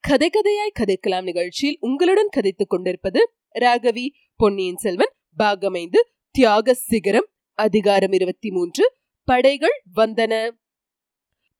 கதை கதையாய் கதைக்கலாம் நிகழ்ச்சியில் உங்களுடன் கதைத்துக் கொண்டிருப்பது ராகவி பொன்னியின் செல்வன் பாகமைந்து தியாக சிகரம் அதிகாரம் இருபத்தி மூன்று படைகள் வந்தன.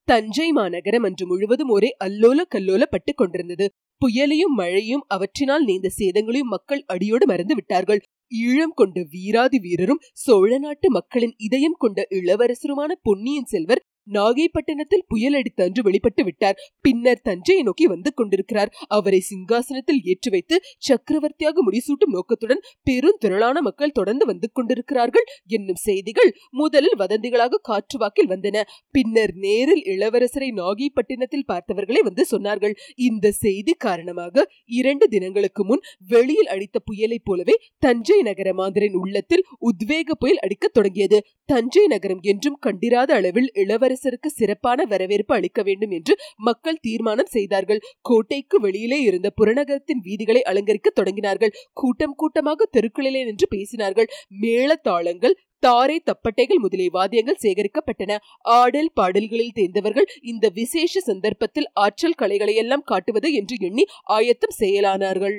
தஞ்சை மாநகரம் அன்று முழுவதும் ஒரே அல்லோல கல்லோலப்பட்டுக் கொண்டிருந்தது. புயலையும் மழையும் அவற்றினால் நீந்த சேதங்களையும் மக்கள் அடியோடு மறந்து விட்டார்கள். ஈழம் கொண்ட வீராதி வீரரும் சோழ நாட்டு மக்களின் இதயம் கொண்ட இளவரசருமான பொன்னியின் செல்வர் நாகைப்பட்டினத்தில் புயல் அடித்த அன்று வெளிப்பட்டு விட்டார். பின்னர் தஞ்சையை நோக்கி வந்து கொண்டிருக்கிறார். அவரை சிங்காசனத்தில் ஏற்றி வைத்து சக்கரவர்த்தியாக முடிசூட்டும் நோக்கத்துடன் பெரும் திரளான மக்கள் தொடர்ந்து வந்து கொண்டிருக்கிறார்கள். என்னும் செய்திகள் முதலில் வதந்திகளாக காற்றுவாக்கில் வந்தன. பின்னர் நேரில் இளவரசரை நாகைப்பட்டினத்தில் பார்த்தவர்களே வந்து சொன்னார்கள். இந்த செய்தி காரணமாக இரண்டு தினங்களுக்கு முன் வெளியில் அடித்த புயலைப் போலவே தஞ்சை நகர மாந்தரின் உள்ளத்தில் உத்வேக புயல் அடிக்கத் தொடங்கியது. தஞ்சை நகரம் என்றும் கண்டிராத அளவில் இளவரசர் இளவரசருக்கு சிறப்பான வரவேற்பு அளிக்க வேண்டும் என்று மக்கள் தீர்மானம் செய்தார்கள். கோட்டைக்கு வெளியிலே இருந்த புறநகரத்தின் வீதிகளை அலங்கரிக்க தொடங்கினார்கள். கூட்டம் கூட்டமாக தெருக்களிலே நின்று பேசினார்கள். மேளதாளங்கள் தாரை தப்பட்டைகள் முதலிய வாத்தியங்கள் சேகரிக்கப்பட்டன. ஆடல் பாடல்களில் தேர்ந்தவர்கள் இந்த விசேஷ சந்தர்ப்பத்தில் ஆற்றல் கலைகளையெல்லாம் காட்டுவது என்று எண்ணி ஆயத்தம் செய்யலானார்கள்.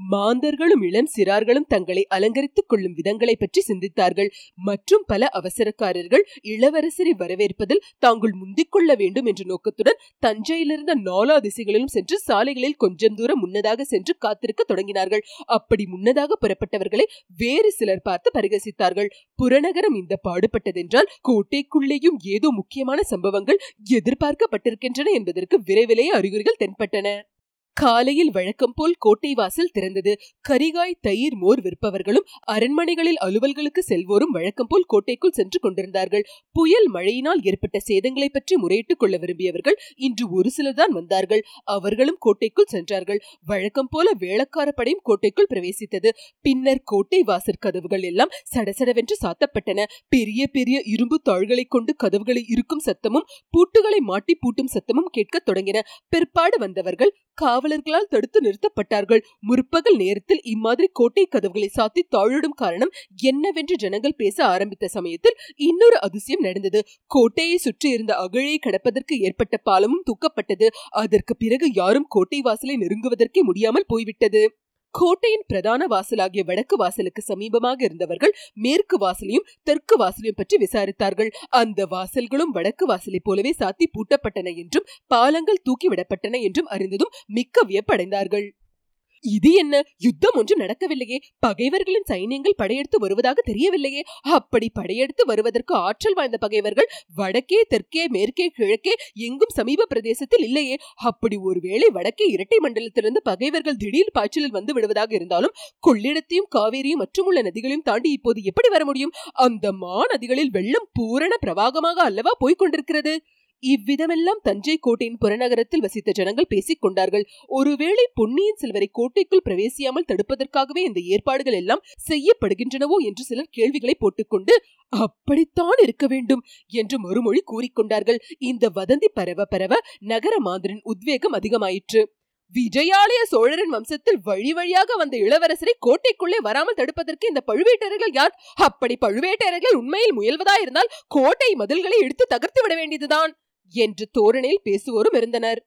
மாந்தர்களும் இளம் சிறார்களும் தங்களை அலங்கரித்துக் கொள்ளும் விதங்களை பற்றி சிந்தித்தார்கள். மற்றும் பல அவசரக்காரர்கள் இளவரசரை வரவேற்பதில் தாங்கள் முந்திக் கொள்ள வேண்டும் என்ற நோக்கத்துடன் தஞ்சையிலிருந்த நாலா திசைகளிலும் சென்று சாலைகளில் கொஞ்சம் தூரம் முன்னதாக சென்று காத்திருக்க தொடங்கினார்கள். அப்படி முன்னதாக புறப்பட்டவர்களை வேறு சிலர் பார்த்து பரிகசித்தார்கள். புறநகரம் இந்த பாடுபட்டதென்றால் கோட்டைக்குள்ளேயும் ஏதோ முக்கியமான சம்பவங்கள் எதிர்பார்க்கப்பட்டிருக்கின்றன என்பதற்கு விரைவிலேயே அறிகுறிகள் தென்பட்டன. காலையில் வழக்கம் போல் கோட்டை வாசல் திறந்தது. கரிகாய் தயிர் மோர் விற்பவர்களும் அரண்மனைகளில் அலுவல்களுக்கு செல்வோரும் வழக்கம் போல் கோட்டைக்குள் சென்று கொண்டிருந்தார்கள். புயல் மழையினால் ஏற்பட்ட சேதங்களை பற்றி முறையிட்டுக் கொள்ள விரும்பியவர்கள் இன்று ஒரு சிலர் தான் வந்தார்கள். அவர்களும் கோட்டைக்குள் சென்றார்கள். வழக்கம் போல வேளக்கார படையும் கோட்டைக்குள் பிரவேசித்தது. பின்னர் கோட்டை வாசற் கதவுகள் எல்லாம் சடசடவென்று சாத்தப்பட்டன. பெரிய பெரிய இரும்பு தாள்களை கொண்டு கதவுகளை இருக்கும் சத்தமும் பூட்டுகளை மாட்டி பூட்டும் சத்தமும் கேட்கத் தொடங்கின. பிற்பாடு வந்தவர்கள் காவலர்களால் தடுத்து நிறுத்தப்பட்டார்கள். முற்பகல் நேரத்தில் இம்மாதிரி கோட்டை கதவுகளை சாத்தி தாழிடும் காரணம் என்னவென்று ஜனங்கள் பேச ஆரம்பித்த சமயத்தில் இன்னொரு அதிசயம் நடந்தது. கோட்டையை சுற்றி இருந்த அகழியை கடப்பதற்கு ஏற்பட்ட பாலமும் தூக்கப்பட்டது. அதற்கு பிறகு யாரும் கோட்டை வாசலை நெருங்குவதற்கே முடியாமல் போய்விட்டது. கோட்டையின் பிரதான வாசலாகிய வடக்கு வாசலுக்கு சமீபமாக இருந்தவர்கள் மேற்கு வாசலையும் தெற்கு வாசலையும் பற்றி விசாரித்தார்கள். அந்த வாசல்களும் வடக்கு வாசலை போலவே சாத்தி பூட்டப்பட்டன என்றும் பாலங்கள் தூக்கிவிடப்பட்டன என்றும் அறிந்ததும் மிக்க வியப்படைந்தார்கள். இது என்ன? யுத்தம் ஒன்று நடக்கவில்லையே. பகைவர்களின் சைன்யங்கள் படையெடுத்து வருவதாக தெரியவில்லையே. அப்படி படையெடுத்து வருவதற்கு ஆற்றல் வாய்ந்த பகைவர்கள் வடக்கே தெற்கே மேற்கே கிழக்கே எங்கும் சமீப பிரதேசத்தில் இல்லையே. அப்படி ஒருவேளை வடக்கே இரட்டை மண்டலத்திலிருந்து பகைவர்கள் திடீர் பாய்ச்சலில் வந்து விடுவதாக இருந்தாலும் கொள்ளிடத்தையும் காவேரியும் மற்றும் உள்ள நதிகளையும் தாண்டி இப்போது எப்படி வர முடியும்? அந்த மா நதிகளில் வெள்ளம் பூரண பிரவாகமாக அல்லவா போய்க் கொண்டிருக்கிறது? இவ்விதமெல்லாம் தஞ்சை கோட்டையின் புறநகரத்தில் வசித்த ஜனங்கள் பேசிக் கொண்டார்கள். ஒருவேளை பொன்னியின் செல்வரை கோட்டைக்குள் பிரவேசியாமல் தடுப்பதற்காகவே இந்த ஏற்பாடுகள் எல்லாம் செய்யப்படுகின்றனவோ என்று சிலர் கேள்விகளை போட்டுக்கொண்டு அப்படித்தான் இருக்க வேண்டும் என்று மறுமொழி கூறிக்கொண்டார்கள் இந்த வதந்தி பரவ பரவ நகர மாந்தரின் உத்வேகம் அதிகமாயிற்று. விஜயாலய சோழரின் வம்சத்தில் வழி வழியாக வந்த இளவரசரை கோட்டைக்குள்ளே வராமல் தடுப்பதற்கு இந்த பழுவேட்டரர்கள் யார்? அப்படி பழுவேட்டரர்கள் உண்மையில் முயல்வதாயிருந்தால் கோட்டை மதில்களை எடுத்து தகர்த்து விட வேண்டியதுதான். என்று தோரணையில் பேசுவோரும் இருந்தனர்.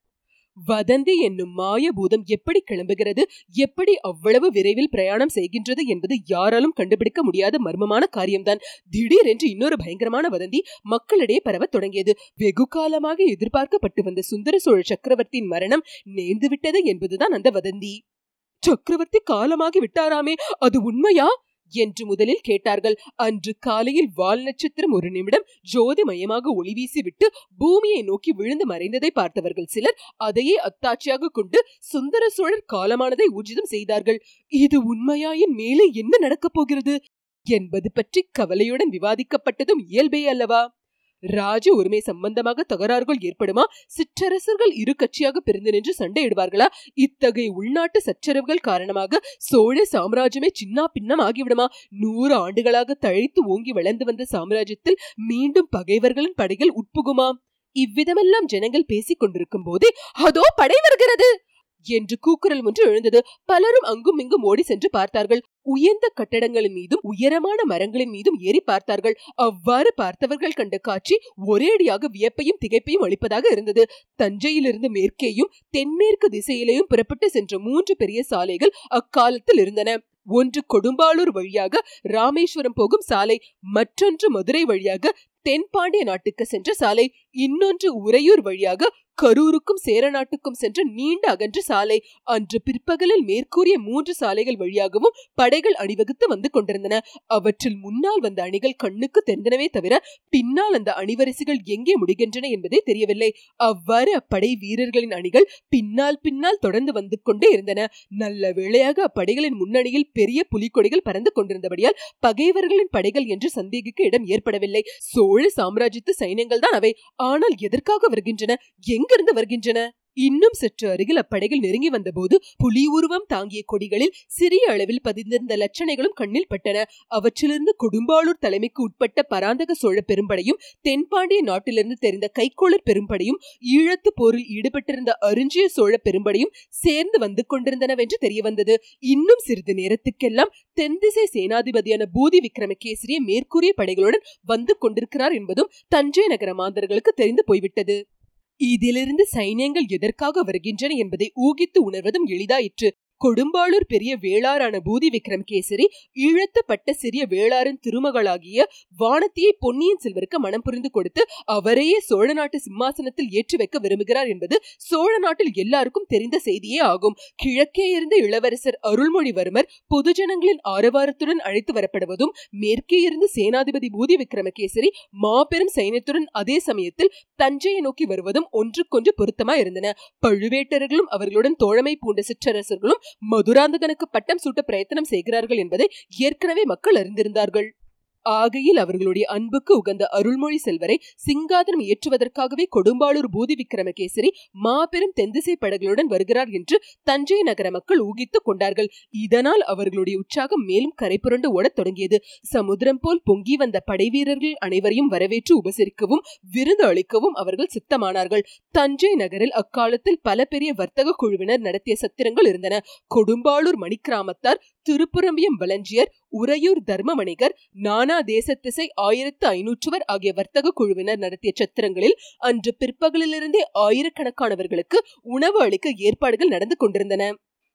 வதந்தி என்னும் மாயபூதம் எப்படி கிளம்புகிறது எப்படி அவ்வளவு விரைவில் பிரயாணம் செய்கின்றது என்பது யாராலும் கண்டுபிடிக்க முடியாத மர்மமான காரியம்தான். திடீரென்று இன்னொரு பயங்கரமான வதந்தி மக்களிடையே பரவத் தொடங்கியது. வெகு காலமாக எதிர்பார்க்கப்பட்டு வந்த சுந்தர சோழ சக்கரவர்த்தியின் மரணம் நேர்ந்துவிட்டது என்பதுதான் அந்த வதந்தி. சக்கரவர்த்தி காலமாகி விட்டாராமே அது உண்மையா? என்று முதலில் கேட்டார்கள். அன்று காலையில் வால் நட்சத்திரம் ஒரு நிமிடம் ஜோதிமயமாக ஒளி வீசிவிட்டு பூமியை நோக்கி விழுந்து மறைந்ததை பார்த்தவர்கள் சிலர் அதையே அத்தாட்சியாக கொண்டு சுந்தர சோழர் காலமானதை ஊர்ஜிதம் செய்தார்கள். இது உண்மையாயின் மேலே என்ன நடக்கப் போகிறது? என்பது பற்றி கவலையுடன் விவாதிக்கப்பட்டதும் இயல்பே அல்லவா? ராஜ உரிமை சம்பந்தமாக தகராறுகள் ஏற்படுமா? சிற்றரசர்கள் இரு கட்சியாக பிரிந்து நின்று சண்டையிடுவார்களா? இத்தகைய உள்நாட்டு சச்சரவுகள் காரணமாக சோழ சாம்ராஜ்யமே சின்ன பின்னம் ஆகிவிடுமா? நூறு ஆண்டுகளாக தழைத்து ஓங்கி வளர்ந்து வந்த சாம்ராஜ்யத்தில் மீண்டும் பகைவர்களின் படைகள் உட்புகுமா? இவ்விதமெல்லாம் ஜனங்கள் பேசிக் கொண்டிருக்கும் போதே அதோ படை வருகிறது! என்று கூக்குரல் ஒன்று எழுந்தது. பலரும் அங்கும் இங்கும் ஓடி சென்று பார்த்தார்கள். உயர்ந்த கட்டடங்களின் மீதும் உயரமான மரங்களின் மீதும் ஏறி பார்த்தார்கள். அவ்வாறு பார்த்தவர்கள் கண்ட காட்சி ஒரேடியாக வியப்பையும் திகைப்பையும் அளிப்பதாக இருந்தது. தஞ்சையிலிருந்து மேற்கேயும் தென்மேற்கு திசையிலேயும் புறப்பட்டு சென்ற மூன்று பெரிய சாலைகள் அக்காலத்தில் இருந்தன. ஒன்று கொடும்பாளூர் வழியாக ராமேஸ்வரம் போகும் சாலை மற்றொன்று மதுரை வழியாக தென்பாண்டிய நாட்டுக்கு சென்ற சாலை. இன்னொன்று உறையூர் வழியாக கரூருக்கும் சேரநாட்டுக்கும் சென்ற நீண்ட அகன்ற சாலை. அன்று பிற்பகலில் மேற்கூறிய மூன்று சாலைகள் வழியாகவும் படைகள் அணிவகுத்து வந்து கொண்டிருந்தன. அவற்றில் முன்னால் வந்த அணிகள் கண்ணுக்கு தெரிந்தனவே தவிர பின்னால் அந்த அணிவரிசைகள் எங்கே முடிகின்றன என்பதே தெரியவில்லை. அவ்வாறு அப்படை வீரர்களின் அணிகள் பின்னால் பின்னால் தொடர்ந்து வந்து கொண்டே இருந்தன. நல்ல வேளையாக அப்படைகளின் முன்னணியில் பெரிய புலிக்கொடிகள் பறந்து கொண்டிருந்தபடியால் பகைவர்களின் படைகள் என்று சந்தேகிக்க இடம் ஏற்படவில்லை. சோழ சாம்ராஜ்யத்து சைன்யங்கள் தான் அவை. ஆனால் எதற்காக வருகின்றன? எங்கிருந்து வருகின்றன? இன்னும் சற்று அருகில் அப்படைகள் நெருங்கி வந்தபோது புலி உருவம் தாங்கிய கொடிகளில் சிறிய அளவில் பதிந்திருந்த லட்சணைகளும் கண்ணில் பட்டன. அவற்றிலிருந்து கொடும்பாளூர் தலைமைக்கு உட்பட்ட பராந்தக சோழ பெரும்படையும் தென்பாண்டிய நாட்டிலிருந்து தெரிந்த கைக்கோளர் பெரும்படையும் ஈழத்து போரில் ஈடுபட்டிருந்த அருஞ்சிய சோழ பெரும்படையும் சேர்ந்து வந்து கொண்டிருந்தனவென்று தெரிய வந்தது இன்னும் சிறிது நேரத்துக்கெல்லாம் தென்திசை சேனாதிபதியான பூதி விக்ரமகேசரிய மேற்கூறிய படைகளுடன் வந்து கொண்டிருக்கிறார் என்பதும் தஞ்சை நகர மாந்தர்களுக்கு தெரிந்து போய்விட்டது. இதிலிருந்து சைன்யங்கள் எதற்காக வருகின்றன என்பதை ஊகித்து உணர்வதும் எளிதாயிற்று. கொடும்பாளூர் பெரிய வேளாரான பூதி விக்ரம் கேசரி ஈழத்தப்பட்ட சிறிய வேளாரின் திருமகளாகிய வானத்தியை பொன்னியின் செல்வருக்கு மனம் புரிந்து கொடுத்து அவரையே சோழ நாட்டு சிம்மாசனத்தில் ஏற்றி வைக்க விரும்புகிறார் என்பது சோழ நாட்டில் எல்லாருக்கும் தெரிந்த செய்தியே ஆகும். கிழக்கே இருந்த இளவரசர் அருள்மொழிவர்மர் பொதுஜனங்களின் ஆரவாரத்துடன் அழைத்து வரப்படுவதும் மேற்கே இருந்து சேனாதிபதி பூதி விக்ரமகேசரி மாபெரும் சைன்யத்துடன் அதே சமயத்தில் தஞ்சையை நோக்கி வருவதும் ஒன்றுக்கொன்று பொருத்தமா இருந்தன பழுவேட்டர்களும் அவர்களுடன் தோழமை பூண்ட சிற்றரசர்களும் மதுராந்தகனுக்கு பட்டம் சூட்ட பிரயத்தனம் செய்கிறார்கள் என்பதை ஏற்கனவே மக்கள் அறிந்திருந்தார்கள். ஆகையில் அவர்களுடைய அன்புக்கு உகந்த அருள்மொழி செல்வரை சிங்காதனம் ஏற்றுவதற்காகவே கொடும்பாளூர் பூதி விக்ரமகேசரி மாபெரும் தெந்திசை படகுகளுடன் வருகிறார் என்று தஞ்சை நகர மக்கள் ஊகித்துக் கொண்டார்கள். இதனால் அவர்களுடைய உற்சாகம் மேலும் கரை புரண்டு ஓடத் தொடங்கியது. சமுத்திரம் போல் பொங்கி வந்த படைவீரர்கள் அனைவரையும் வரவேற்று உபசரிக்கவும் விருந்து அளிக்கவும் அவர்கள் சித்தமானார்கள். தஞ்சை நகரில் அக்காலத்தில் பல பெரிய வர்த்தக குழுவினர் நடத்திய சத்திரங்கள் இருந்தன. கொடும்பாளூர் மணிக்கிராமத்தார் திருப்புரம்பியம் வளஞ்சியர் உறையூர் தர்மமணிகர் நானா தேசத்திசை ஆயிரத்து ஐநூற்றுவர் ஆகிய வர்த்தக குழுவினர் நடத்திய சத்திரங்களில் அன்று பிற்பகலிலிருந்தே ஆயிரக்கணக்கானவர்களுக்கு உணவு அளிக்க ஏற்பாடுகள் நடந்து கொண்டிருந்தன.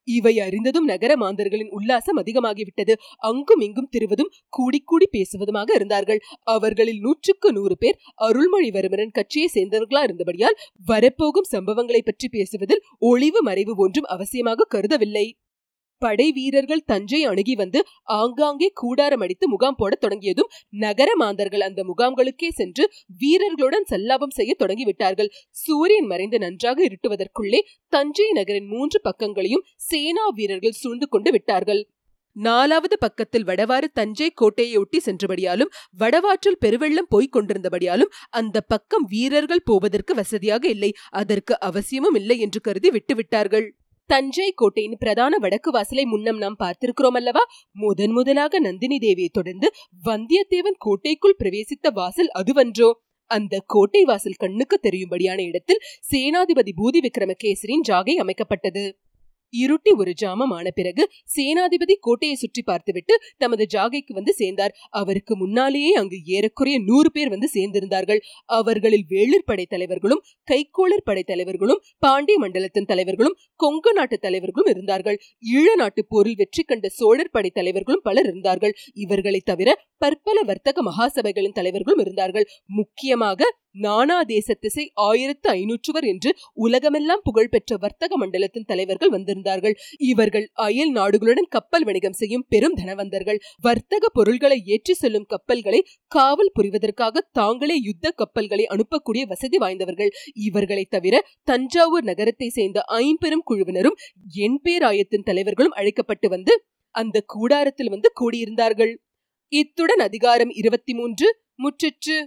இவை அறிந்ததும் நகர மாந்தர்களின் உல்லாசம் அதிகமாகிவிட்டது. அங்கும் இங்கும் திருவதும் கூடி கூடி பேசுவதுமாக இருந்தார்கள். அவர்களில் நூற்றுக்கு நூறு பேர் அருள்மொழிவர்மரன் கட்சியை சேர்ந்தவர்களா இருந்தபடியால் வரப்போகும் சம்பவங்களை பற்றி பேசுவதில் ஒளிவு மறைவு ஒன்றும் அவசியமாக கருதவில்லை. படை வீரர்கள் தஞ்சை அணுகி வந்து ஆங்காங்கே கூடாரம் அடித்து முகாம் போட தொடங்கியதும் நகர மாந்தர்கள் அந்த முகாம்களுக்கே சென்று வீரர்களுடன் சல்லாபம் செய்ய தொடங்கிவிட்டார்கள். சூரியன் மறைந்து நன்றாக இருட்டுவதற்குள்ளே தஞ்சை நகரின் மூன்று பக்கங்களையும் சேனா வீரர்கள் சூழ்ந்து கொண்டு விட்டார்கள். நாலாவது பக்கத்தில் வடவாறு தஞ்சை கோட்டையை ஒட்டி சென்றபடியாலும் வடவாற்றில் பெருவெள்ளம் போய்க் கொண்டிருந்தபடியாலும் அந்த பக்கம் வீரர்கள் போவதற்கு வசதியாக இல்லை. அதற்கு அவசியமும் இல்லை என்று கருதி விட்டுவிட்டார்கள். தஞ்சை கோட்டையின் பிரதான வடக்கு வாசலை முன்னம் நாம் பார்த்திருக்கிறோம் அல்லவா? முதன் முதலாக நந்தினி தேவியை தொடர்ந்து வந்தியத்தேவன் கோட்டைக்குள் பிரவேசித்த வாசல் அதுவன்றோ? அந்த கோட்டை வாசல் கண்ணுக்கு தெரியும்படியான இடத்தில் சேனாதிபதி பூதி விக்ரமகேசரின் ஜாகை அமைக்கப்பட்டது. இருட்டி ஒரு ஜாமம் ஆன பிறகு சேனாதிபதி கோட்டையை சுற்றி பார்த்துவிட்டு தமது ஜாகைக்கு வந்து சேர்ந்தார். அவருக்கு முன்னாலேயே அங்கு ஏறக்குறைய நூறு பேர் வந்து சேர்ந்திருந்தார்கள். அவர்களில் வேளிர் படை தலைவர்களும் கைக்கோளர் படை தலைவர்களும் பாண்டிய மண்டலத்தின் தலைவர்களும் கொங்கு நாட்டு தலைவர்களும் இருந்தார்கள். ஈழ நாட்டு போரில் வெற்றி கண்ட சோழர் படை தலைவர்களும் பலர் இருந்தார்கள். இவர்களை தவிர பற்பல வர்த்தக மகாசபைகளின் தலைவர்களும் இருந்தார்கள். முக்கியமாக நானா திசை ஆயிரத்து ஐநூற்றுவர் என்று உலகமெல்லாம் புகழ்பெற்ற வர்த்தக மண்டலத்தின் தலைவர்கள் வந்திருந்தார்கள். இவர்கள் அயல் நாடுகளுடன் கப்பல் வணிகம் செய்யும் பெரும் தனவந்தர்கள். வர்த்தக பொருள்களை ஏற்றி செல்லும் கப்பல்களை காவல் புரிவதற்காக தாங்களே யுத்த கப்பல்களை அனுப்பக்கூடிய வசதி வாய்ந்தவர்கள். இவர்களை தவிர தஞ்சாவூர் நகரத்தை சேர்ந்த ஐம்பெரும் குழுவினரும் என் பேராயத்தின் தலைவர்களும் அழைக்கப்பட்டு வந்து அந்த கூடாரத்தில் வந்து கூடியிருந்தார்கள். இத்துடன் அதிகாரம் இருபத்தி மூன்று முற்றிற்று.